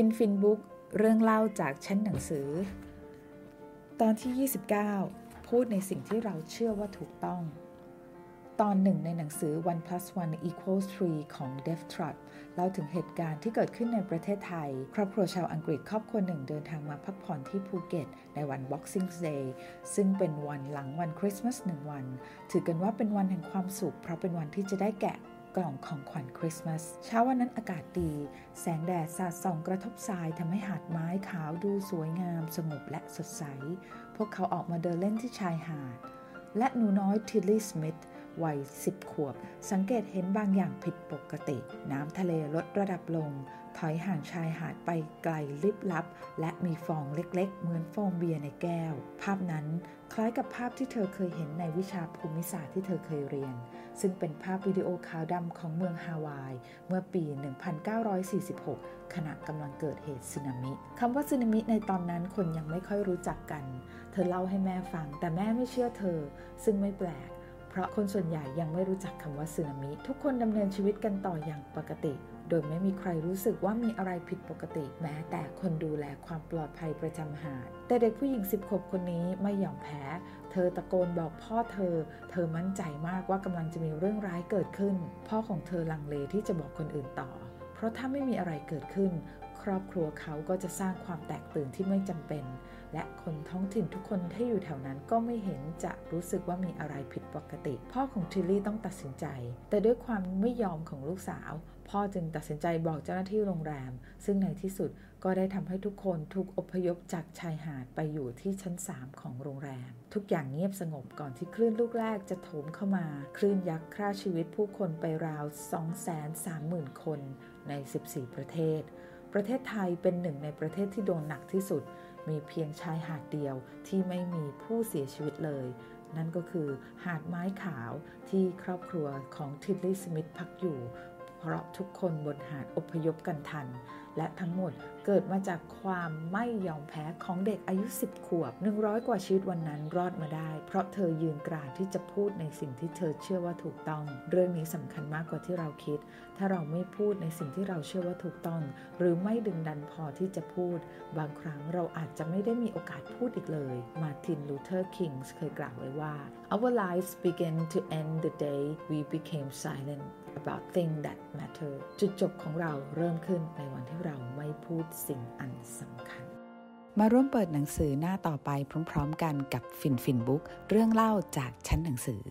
ฟินฟินบุ๊กเรื่องเล่าจากชั้นหนังสือ ตอนที่ 29 พูดในสิ่งที่เราเชื่อว่าถูกต้อง ตอนหนึ่งในหนังสือ one plus one equals three ของ d e f t r o t เล่าถึงเหตุการณ์ที่เกิดขึ้นในประเทศไทย ครอบครัวชาวอังกฤษครอบครัวหนึ่งเดินทางมาพักผ่อนที่ภูเก็ต ในวัน Boxing Day ซึ่งเป็นวันหลังวันคริสต์มาสหนึ่งวัน ถือกันว่าเป็นวันแห่งความสุข เพราะเป็นวันที่จะได้แกะ กล่องของขวัญคริสต์มาสเช้าวันนั้นอากาศดี แสงแดดสาดส่องกระทบทรายทำให้หาดไม้ขาวดูสวยงาม สงบและสดใส พวกเขาออกมาเดินเล่นที่ชายหาด และหนูน้อยทิลลี่สมิธ วัยสิบขวบ สังเกตเห็นบางอย่างผิดปกติ น้ำทะเลลดระดับลง ถอยห่างชายหาดไปไกลลิบลับ และมีฟองเล็กๆ เหมือนฟองเบียร์ในแก้ว ภาพนั้นคล้ายกับภาพที่เธอเคยเห็นในวิชาภูมิศาสตร์ที่เธอเคยเรียน ซึ่งเป็นภาพวิดีโอขาวดำของเมืองฮาวาย เมื่อปี 1946 ขณะกำลังเกิดเหตุสึนามิคำว่าสึนามิในตอนนั้นคนยังไม่ค่อยรู้จักกัน เธอเล่าให้แม่ฟัง แต่แม่ไม่เชื่อเธอ ซึ่งไม่แปลก ราะคนส่วนใหญ่ยังไม่รู้จักคำว่าสึนามิ ทุกคนดำเนินชีวิตกันต่ออย่างปกติ โดยไม่มีใครรู้สึกว่ามีอะไรผิดปกติ แม้แต่คนดูแลความปลอดภัยประจำหาด แต่เด็กผู้หญิงสิบขวบคนนี้ไม่ยอมแพ้ เธอตะโกนบอกพ่อเธอ เธอมั่นใจมากว่ากำลังจะมีเรื่องร้ายเกิดขึ้น พ่อของเธอลังเลที่จะบอกคนอื่นต่อ เพราะถ้าไม่มีอะไรเกิดขึ้น ครอบครัวเขาก็จะสร้างความแตกตื่นที่ไม่จำเป็น และคนท้องถิ่นทุกคนที่อยู่แถวนั้นก็ไม่เห็นจะรู้สึกว่ามีอะไรผิดปกติ พ่อของทิลลี่ต้องตัดสินใจ แต่ด้วยความไม่ยอมของลูกสาว พ่อจึงตัดสินใจบอกเจ้าหน้าที่โรงแรม ซึ่งในที่สุดก็ได้ทำให้ทุกคนถูกอพยพจากชายหาดไปอยู่ที่ชั้น 3 ของโรงแรม ทุกอย่างเงียบสงบก่อนที่คลื่นลูกแรกจะโถมเข้ามา คลื่นยักษ์ฆ่าชีวิตผู้คนไปราว 230,000 คนใน 14 ประเทศ ประเทศไทยเป็นหนึ่งในประเทศที่โดนหนักที่สุด มีเพียงชายหาดเดียวที่ไม่มีผู้เสียชีวิตเลย นั่นก็คือหาดไม้ขาวที่ครอบครัวของทิดลี่สมิธพักอยู่ เพราะทุกคนบนหาดอพยพกันทัน และทั้งหมดเกิดมาจากความไม่ยอมแพ้ของเด็กอายุ 10 ขวบ 100 กว่าชีวิตวันนั้นรอดมาได้ เพราะเธอยืนกรานที่จะพูดในสิ่งที่เธอเชื่อว่าถูกต้อง เรื่องนี้สำคัญมากกว่าที่เราคิด ถ้าเราไม่พูดในสิ่งที่เราเชื่อว่าถูกต้อง หรือไม่ดึงดันพอที่จะพูด บางครั้งเราอาจจะไม่ได้มีโอกาสพูดอีกเลย มาร์ติน ลูเทอร์ คิงส์เคยกล่าวไว้ว่า our lives begin to end the day we became silent about things that matter จุดจบของเราเริ่มขึ้นในวันที่เราไม่พูดสิ่งอันสำคัญ มาร่วมเปิดหนังสือหน้าต่อไปพร้อม ๆ กันกับฟินฟินบุ๊กเรื่องเล่าจากชั้นหนังสือ